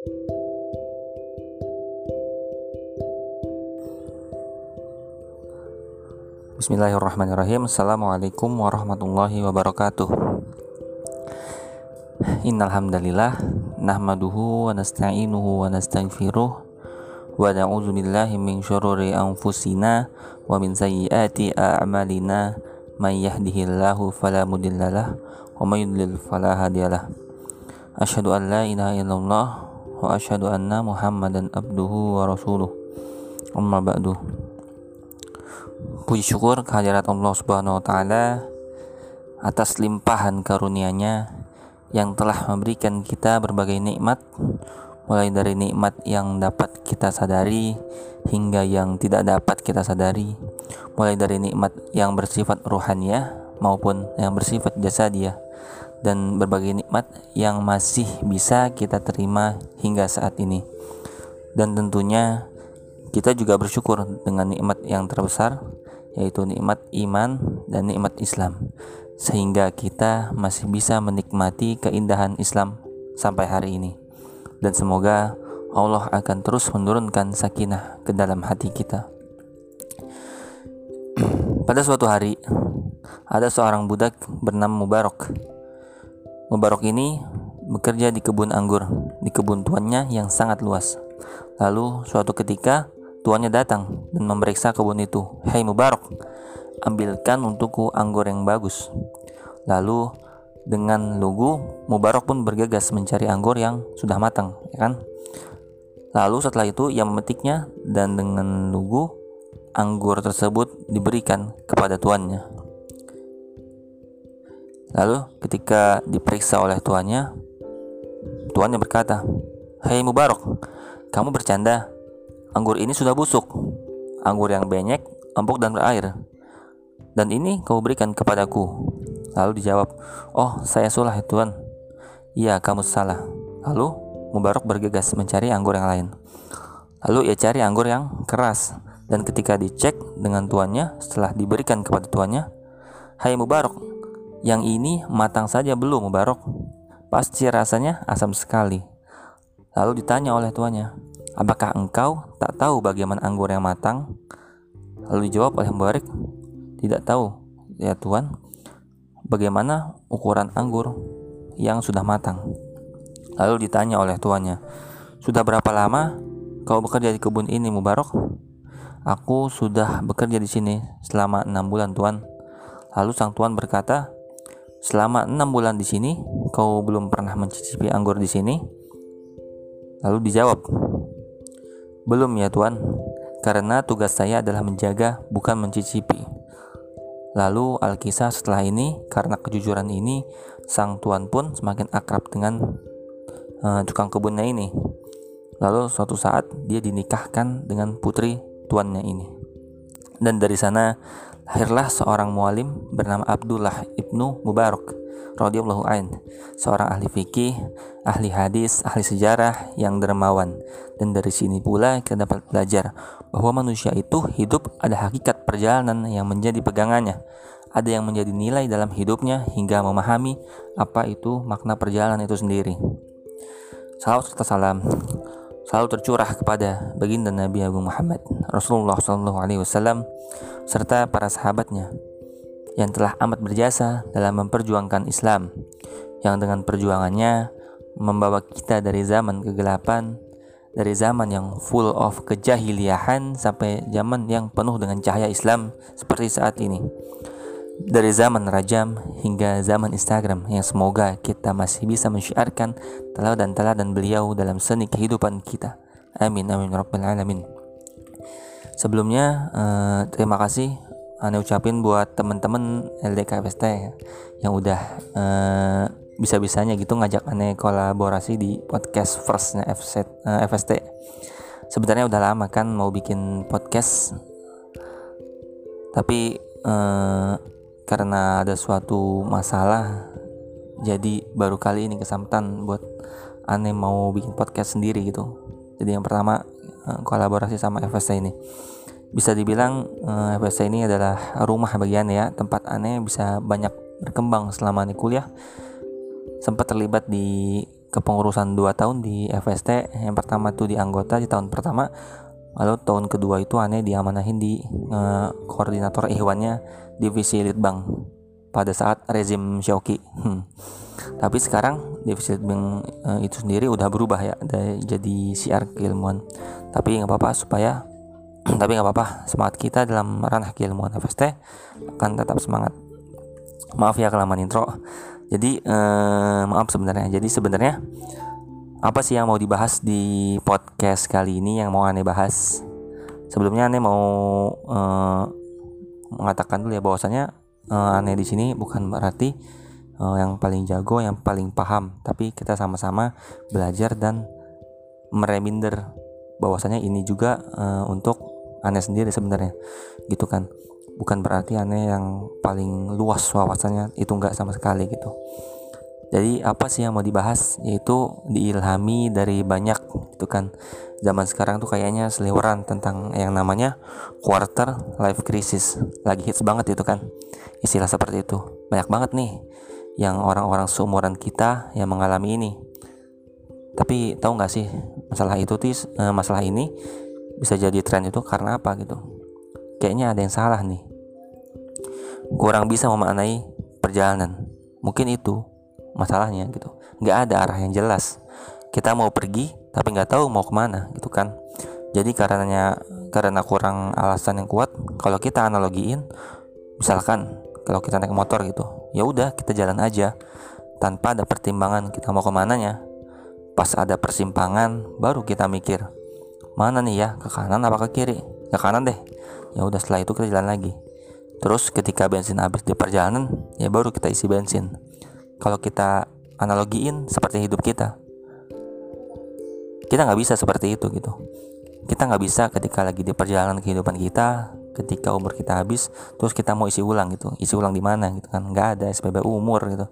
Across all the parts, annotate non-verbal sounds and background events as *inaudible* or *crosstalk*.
Bismillahirrahmanirrahim. Assalamualaikum warahmatullahi wabarakatuh. Innalhamdalillah Nahmaduhu wa nasta'inuhu wa nasta'gfiruh Wa na'udzu billahi min syururi anfusina Wa min sayyiati a'malina. Man yahdihillahu falamudillalah Wa man yudlil falahadiyalah Ashadu an la ilaha illallah Wa ashadu anna muhammadan abduhu wa rasuluh. Amma ba'du. Puji syukur kehadirat Allah Subhanahu wa taala atas limpahan karunia-Nya yang telah memberikan kita berbagai nikmat mulai dari nikmat yang dapat kita sadari hingga yang tidak dapat kita sadari mulai dari nikmat yang bersifat ruhania maupun yang bersifat jasadiah dan berbagai nikmat yang masih bisa kita terima hingga saat ini. Dan tentunya kita juga bersyukur dengan nikmat yang terbesar yaitu nikmat iman dan nikmat Islam. Sehingga kita masih bisa menikmati keindahan Islam sampai hari ini. Dan semoga Allah akan terus menurunkan sakinah ke dalam hati kita. *clears throat* Pada suatu hari ada seorang budak bernama Mubarak Mubarak ini bekerja di kebun anggur di kebun tuannya yang sangat luas lalu suatu ketika Tuannya datang dan memeriksa kebun itu. Hei Mubarak, ambilkan untukku anggur yang bagus. Lalu dengan lugu, Mubarak pun bergegas mencari anggur yang sudah matang, ya kan? Lalu setelah itu ia memetiknya dan dengan lugu anggur tersebut diberikan kepada tuannya. Lalu ketika diperiksa oleh tuannya, tuannya berkata, "Hei Mubarak, kamu bercanda? Anggur ini sudah busuk. Anggur yang banyak, empuk dan berair. Dan ini kau berikan kepadaku. Lalu dijawab, Oh, saya sulah ya Tuhan. Iya, kamu salah. Lalu Mubarak bergegas mencari anggur yang lain. Lalu ia cari anggur yang keras. Dan ketika dicek dengan tuannya, setelah diberikan kepada tuannya, Hai Mubarak, yang ini matang saja belum Mubarak? Pasti rasanya asam sekali. Lalu ditanya oleh tuannya, Apakah engkau tak tahu bagaimana anggur yang matang? Lalu dijawab oleh Mubarak, tidak tahu, ya Tuhan. Bagaimana ukuran anggur yang sudah matang? Lalu ditanya oleh tuannya, sudah berapa lama kau bekerja di kebun ini Mubarak? Aku sudah bekerja di sini selama enam bulan Tuan. Lalu sang tuan berkata, selama enam bulan di sini kau belum pernah mencicipi anggur di sini? Lalu dijawab, belum ya Tuan, karena tugas saya adalah menjaga bukan mencicipi. Lalu Alkisah setelah ini karena kejujuran ini sang tuan pun semakin akrab dengan uh, tukang kebunnya ini. Lalu suatu saat dia dinikahkan dengan putri tuannya ini. Dan dari sana lahirlah seorang mualim bernama Abdullah ibnu Mubarak radhiyallahu an, seorang ahli fikih, ahli hadis, ahli sejarah yang dermawan. Dan dari sini pula kita dapat belajar bahwa manusia itu hidup ada hakikat perjalanan yang menjadi pegangannya. Ada yang menjadi nilai dalam hidupnya hingga memahami apa itu makna perjalanan itu sendiri. Salam serta salam selalu tercurah kepada baginda Nabi Agung Muhammad Rasulullah SAW serta para sahabatnya yang telah amat berjasa dalam memperjuangkan Islam, yang dengan perjuangannya membawa kita dari zaman kegelapan, dari zaman yang full of kejahiliahan sampai zaman yang penuh dengan cahaya Islam seperti saat ini. Dari zaman rajam hingga zaman Instagram yang semoga kita masih bisa mensyiarkan teladan-teladan beliau dalam seni kehidupan kita. Amin amin rabbal alamin. Sebelumnya uh, terima kasih ane ucapin buat temen-temen LDK FST yang udah uh, bisa-bisanya gitu ngajak aneh kolaborasi di podcast firstnya FST, uh, FST. Sebenarnya udah lama kan mau bikin podcast, tapi uh, karena ada suatu masalah, jadi baru kali ini kesempatan buat aneh mau bikin podcast sendiri gitu. Jadi yang pertama uh, kolaborasi sama FST ini. Bisa dibilang eh, FSC ini adalah rumah bagian ya. Tempat aneh bisa banyak berkembang selama nih kuliah. Sempat terlibat di kepengurusan 2 tahun di FST yang pertama tuh di anggota di tahun pertama lalu tahun kedua itu aneh diamanahin di uh, koordinator ihwannya divisi litbang pada saat rezim Xiaoqi. Hmm. tapi sekarang divisi litbang uh, itu sendiri udah berubah ya dari jadi siar keilmuan. Tapi nggak apa-apa supaya *clears throat* tapi nggak apa-apa semangat kita dalam ranah keilmuan FST akan tetap semangat. Maaf ya kelamaan intro. Jadi eh, maaf sebenarnya. Jadi sebenarnya apa sih yang mau dibahas di podcast kali ini yang mau aneh bahas? Sebelumnya aneh mau eh, mengatakan dulu ya bahwasanya eh, aneh di sini bukan berarti eh, yang paling jago yang paling paham tapi kita sama-sama belajar dan mereminder bahwasanya ini juga uh, untuk aneh sendiri sebenarnya gitu kan? Bukan berarti aneh yang paling luas wawasannya itu enggak sama sekali gitu jadi apa sih yang mau dibahas? Yaitu diilhami dari banyak gitu kan. Zaman sekarang tuh kayaknya seliweran tentang yang namanya quarter life crisis. Lagi hits banget itu kan. Istilah seperti itu. Banyak banget nih yang orang-orang seumuran kita yang mengalami ini. Tapi tahu nggak sih masalah itu tis eh, masalah ini bisa jadi tren itu karena apa gitu? Kayaknya ada yang salah nih. Kurang bisa memaknai perjalanan. Mungkin itu masalahnya gitu. Nggak ada arah yang jelas. Kita mau pergi tapi nggak tahu mau ke mana gitu kan. Jadi karenanya karena kurang alasan yang kuat, kalau kita analogiin, misalkan kalau kita naik motor gitu, ya udah kita jalan aja tanpa ada pertimbangan kita mau ke mananya. Pas ada persimpangan, baru kita mikir mana nih ya ke kanan apa ke kiri? Ke kanan deh. Ya udah setelah itu kita jalan lagi. Terus ketika bensin habis di perjalanan, ya baru kita isi bensin. Kalau kita analogiin seperti hidup kita, kita nggak bisa seperti itu gitu. Kita nggak bisa ketika lagi di perjalanan kehidupan kita, ketika umur kita habis, terus kita mau isi ulang gitu. Isi ulang di mana gitu kan? Nggak ada SPBU umur gitu.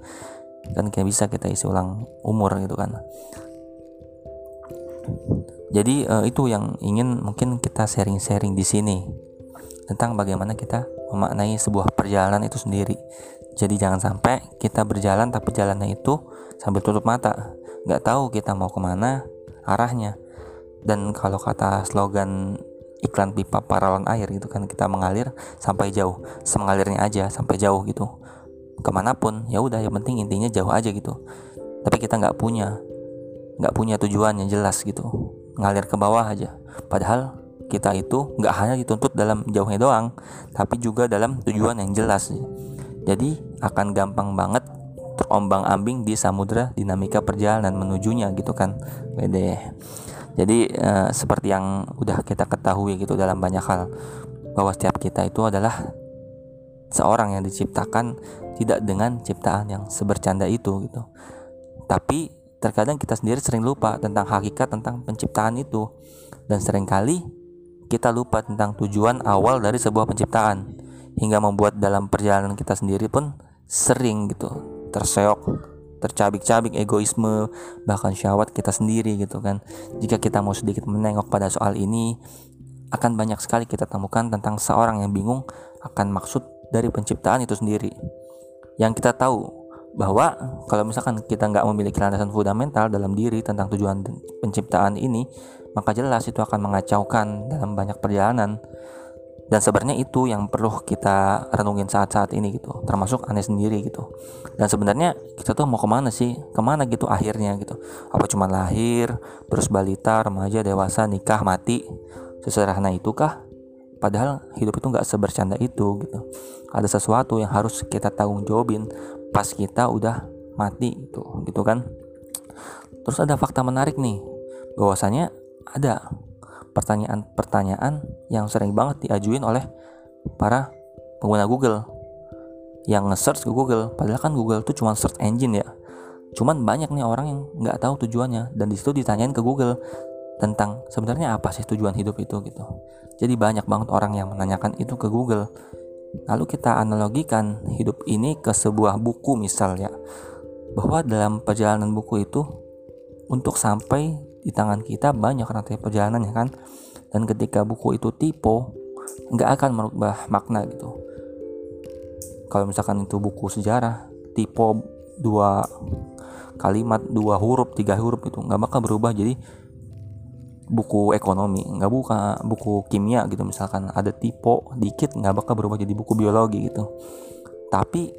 Kan kayak bisa kita isi ulang umur gitu kan. Jadi uh, itu yang ingin mungkin kita sharing-sharing di sini tentang bagaimana kita memaknai sebuah perjalanan itu sendiri. Jadi jangan sampai kita berjalan tapi jalannya itu sambil tutup mata, nggak tahu kita mau ke mana arahnya. Dan kalau kata slogan iklan pipa paralon air gitu kan kita mengalir sampai jauh, semengalirnya aja sampai jauh gitu. Ke mana pun ya udah yang penting intinya jauh aja gitu. Tapi kita nggak punya nggak punya tujuan yang jelas gitu, ngalir ke bawah aja. Padahal kita itu nggak hanya dituntut dalam jauhnya doang, tapi juga dalam tujuan yang jelas. Jadi akan gampang banget terombang ambing di samudra dinamika perjalanan menujunya gitu kan. Wede. Jadi eh, seperti yang udah kita ketahui gitu dalam banyak hal bahwa setiap kita itu adalah seorang yang diciptakan tidak dengan ciptaan yang sebercanda itu gitu. Tapi terkadang kita sendiri sering lupa tentang hakikat tentang penciptaan itu dan sering kali kita lupa tentang tujuan awal dari sebuah penciptaan hingga membuat dalam perjalanan kita sendiri pun sering gitu terseok tercabik-cabik egoisme bahkan syahwat kita sendiri gitu kan. Jika kita mau sedikit menengok pada soal ini akan banyak sekali kita temukan tentang seorang yang bingung akan maksud dari penciptaan itu sendiri. Yang kita tahu bahwa kalau misalkan kita nggak memiliki landasan fundamental dalam diri tentang tujuan penciptaan ini maka jelas itu akan mengacaukan dalam banyak perjalanan dan sebenarnya itu yang perlu kita renungin saat-saat ini gitu termasuk aneh sendiri gitu. Dan sebenarnya kita tuh mau ke mana sih? Ke mana gitu akhirnya gitu? Apa cuma lahir terus balita remaja dewasa nikah mati? Sesederhana itu kah padahal hidup itu nggak sebercanda itu gitu. Ada sesuatu yang harus kita tanggung jawabin pas kita udah mati gitu gitu kan? Terus ada fakta menarik nih bahwasanya ada pertanyaan-pertanyaan yang sering banget diajuin oleh para pengguna Google. Yang nge-search ke Google padahal kan Google itu cuma search engine ya. Cuman banyak nih orang yang nggak tahu tujuannya dan di situ ditanyain ke Google tentang sebenarnya apa sih tujuan hidup itu gitu. Jadi banyak banget orang yang menanyakan itu ke Google. Lalu kita analogikan hidup ini ke sebuah buku misalnya bahwa dalam perjalanan buku itu untuk sampai di tangan kita banyak rantai perjalanannya kan? Dan ketika buku itu tipe nggak akan merubah makna gitu. Kalau misalkan itu buku sejarah tipe dua kalimat dua huruf tiga huruf itu nggak bakal berubah. Jadi buku ekonomi nggak buka buku kimia gitu. Misalkan ada tipe dikit nggak bakal berubah jadi buku biologi gitu. Tapi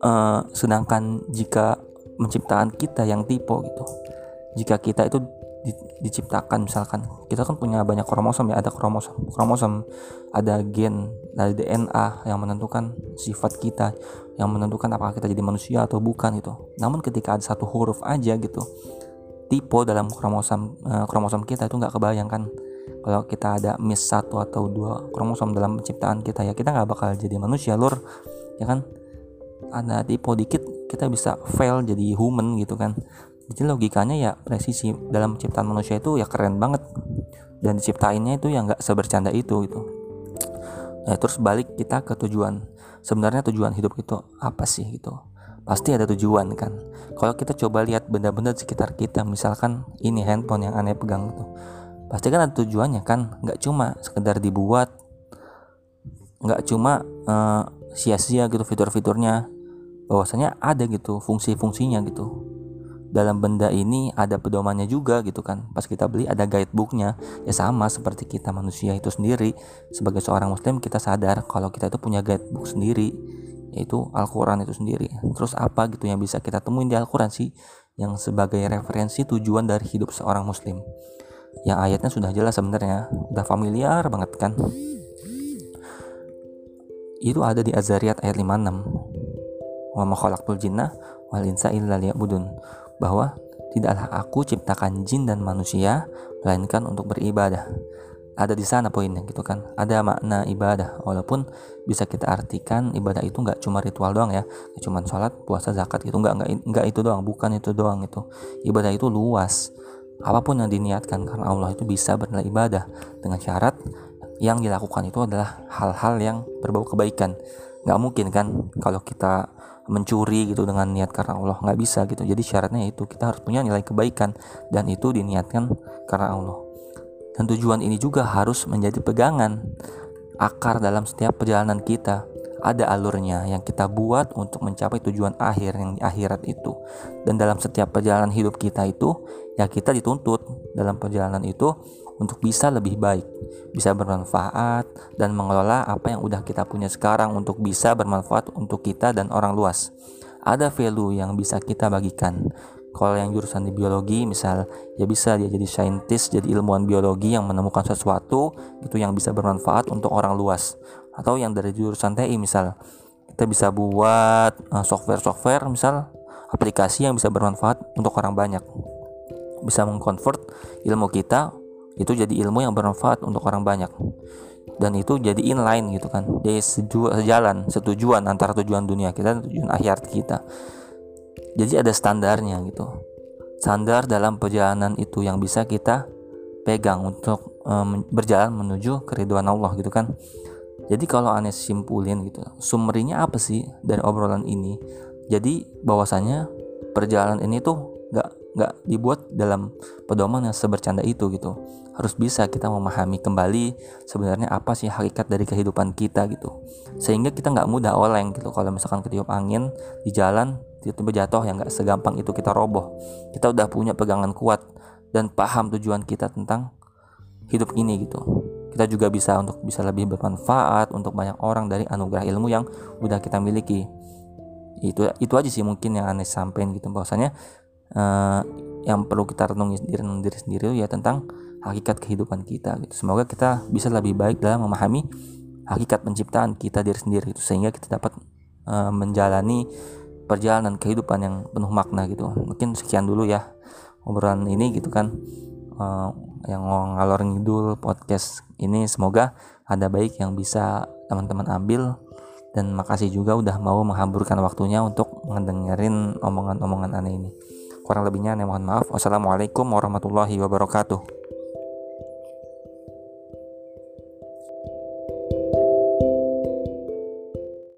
uh, sedangkan jika menciptakan kita yang tipe gitu jika kita itu di, diciptakan misalkan kita kan punya banyak kromosom ya ada kromosom. Kromosom ada gen dari DNA yang menentukan sifat kita yang menentukan apakah kita jadi manusia atau bukan itu namun ketika ada satu huruf aja gitu tipe dalam kromosom uh, kromosom kita itu nggak kebayangkan kalau kita ada miss satu atau dua kromosom dalam penciptaan kita ya kita nggak bakal jadi manusia lur. Ya kan? Ada tipe dikit kita bisa fail jadi human gitu kan jadi logikanya ya presisi dalam ciptaan manusia itu ya keren banget. Dan diciptainnya itu yang nggak sebercanda itu gitu. Ya terus balik kita ke tujuan. Sebenarnya tujuan hidup itu apa sih gitu? Pasti ada tujuan kan? Kalau kita coba lihat benda-benda sekitar kita misalkan ini handphone yang aneh pegang gitu. Pasti kan ada tujuannya kan? Nggak cuma sekedar dibuat nggak cuma uh, sia-sia gitu fitur-fiturnya. Bahwasanya ada gitu fungsi-fungsinya gitu dalam benda ini ada pedomannya juga gitu kan. Pas kita beli ada guidebooknya. Ya sama seperti kita manusia itu sendiri. Sebagai seorang muslim kita sadar kalau kita itu punya guidebook sendiri yaitu Al-Quran itu sendiri. Terus apa gitu yang bisa kita temuin di Al-Quran sih? Yang sebagai referensi tujuan dari hidup seorang muslim. Yang ayatnya sudah jelas sebenarnya. Udah familiar banget kan? Itu ada di Azariyat ayat 56 wa ma khalaqtul jinna wal insa illa liya'budun bahwa tidaklah aku ciptakan jin dan manusia melainkan untuk beribadah. Ada di sana poinnya gitu kan. Ada makna ibadah walaupun bisa kita artikan ibadah itu nggak cuma ritual doang ya, gak cuma sholat, puasa, zakat gitu nggak nggak nggak itu doang, bukan itu doang itu. Ibadah itu luas. Apa pun yang diniatkan karena Allah itu bisa bernilai ibadah dengan syarat yang dilakukan itu adalah hal-hal yang berbau kebaikan. Nggak mungkin kan kalau kita mencuri gitu dengan niat karena Allah. Nggak bisa gitu. Jadi syaratnya itu kita harus punya nilai kebaikan. Dan itu diniatkan karena Allah. Dan tujuan ini juga harus menjadi pegangan akar dalam setiap perjalanan kita. Ada alurnya yang kita buat untuk mencapai tujuan akhir yang di akhirat itu. Dan dalam setiap perjalanan hidup kita itu ya kita dituntut. Dalam perjalanan itu untuk bisa lebih baik, bisa bermanfaat dan mengelola apa yang udah kita punya sekarang untuk bisa bermanfaat untuk kita dan orang luas. Ada value yang bisa kita bagikan. Kalau yang jurusan di biologi misal ya bisa dia jadi saintis, jadi ilmuwan biologi yang menemukan sesuatu itu yang bisa bermanfaat untuk orang luas. Atau yang dari jurusan TI misal kita bisa buat eh, software-software misal aplikasi yang bisa bermanfaat untuk orang banyak bisa mengkonvert ilmu kita itu jadi ilmu yang bermanfaat untuk orang banyak. Dan itu jadi inline gitu kan. Jadi sejalan setujuan antara tujuan dunia kita dan tujuan akhirat kita. Jadi ada standarnya gitu. Standar dalam perjalanan itu yang bisa kita pegang untuk um, berjalan menuju keriduan Allah gitu kan. Jadi kalau aneh simpulin gitu summerinya apa sih dari obrolan ini? Jadi bahwasanya perjalanan ini tuh nggak nggak dibuat dalam pedoman yang sebercanda itu gitu. Harus bisa kita memahami kembali sebenarnya apa sih hakikat dari kehidupan kita gitu. Sehingga kita nggak mudah oleng gitu. Kalau misalkan ketiup angin di jalan tiba-tiba jatuh yang nggak segampang itu kita roboh. Kita udah punya pegangan kuat dan paham tujuan kita tentang hidup ini gitu. Kita juga bisa untuk bisa lebih bermanfaat untuk banyak orang dari anugerah ilmu yang udah kita miliki. Itu itu aja sih mungkin yang aneh sampaikan gitu. Bahwasanya uh, yang perlu kita renungi diri, diri sendiri ya tentang hakikat kehidupan kita gitu. Semoga kita bisa lebih baik dalam memahami hakikat penciptaan kita diri sendiri itu sehingga kita dapat uh, menjalani perjalanan kehidupan yang penuh makna gitu. Mungkin sekian dulu ya obrolan ini gitu kan uh, yang ngalor ngidul podcast ini semoga ada baik yang bisa teman-teman ambil dan makasih juga udah mau menghamburkan waktunya untuk mendengarin omongan-omongan aneh ini. Kurang lebihnya, mohon maaf. Wassalamualaikum warahmatullahi wabarakatuh.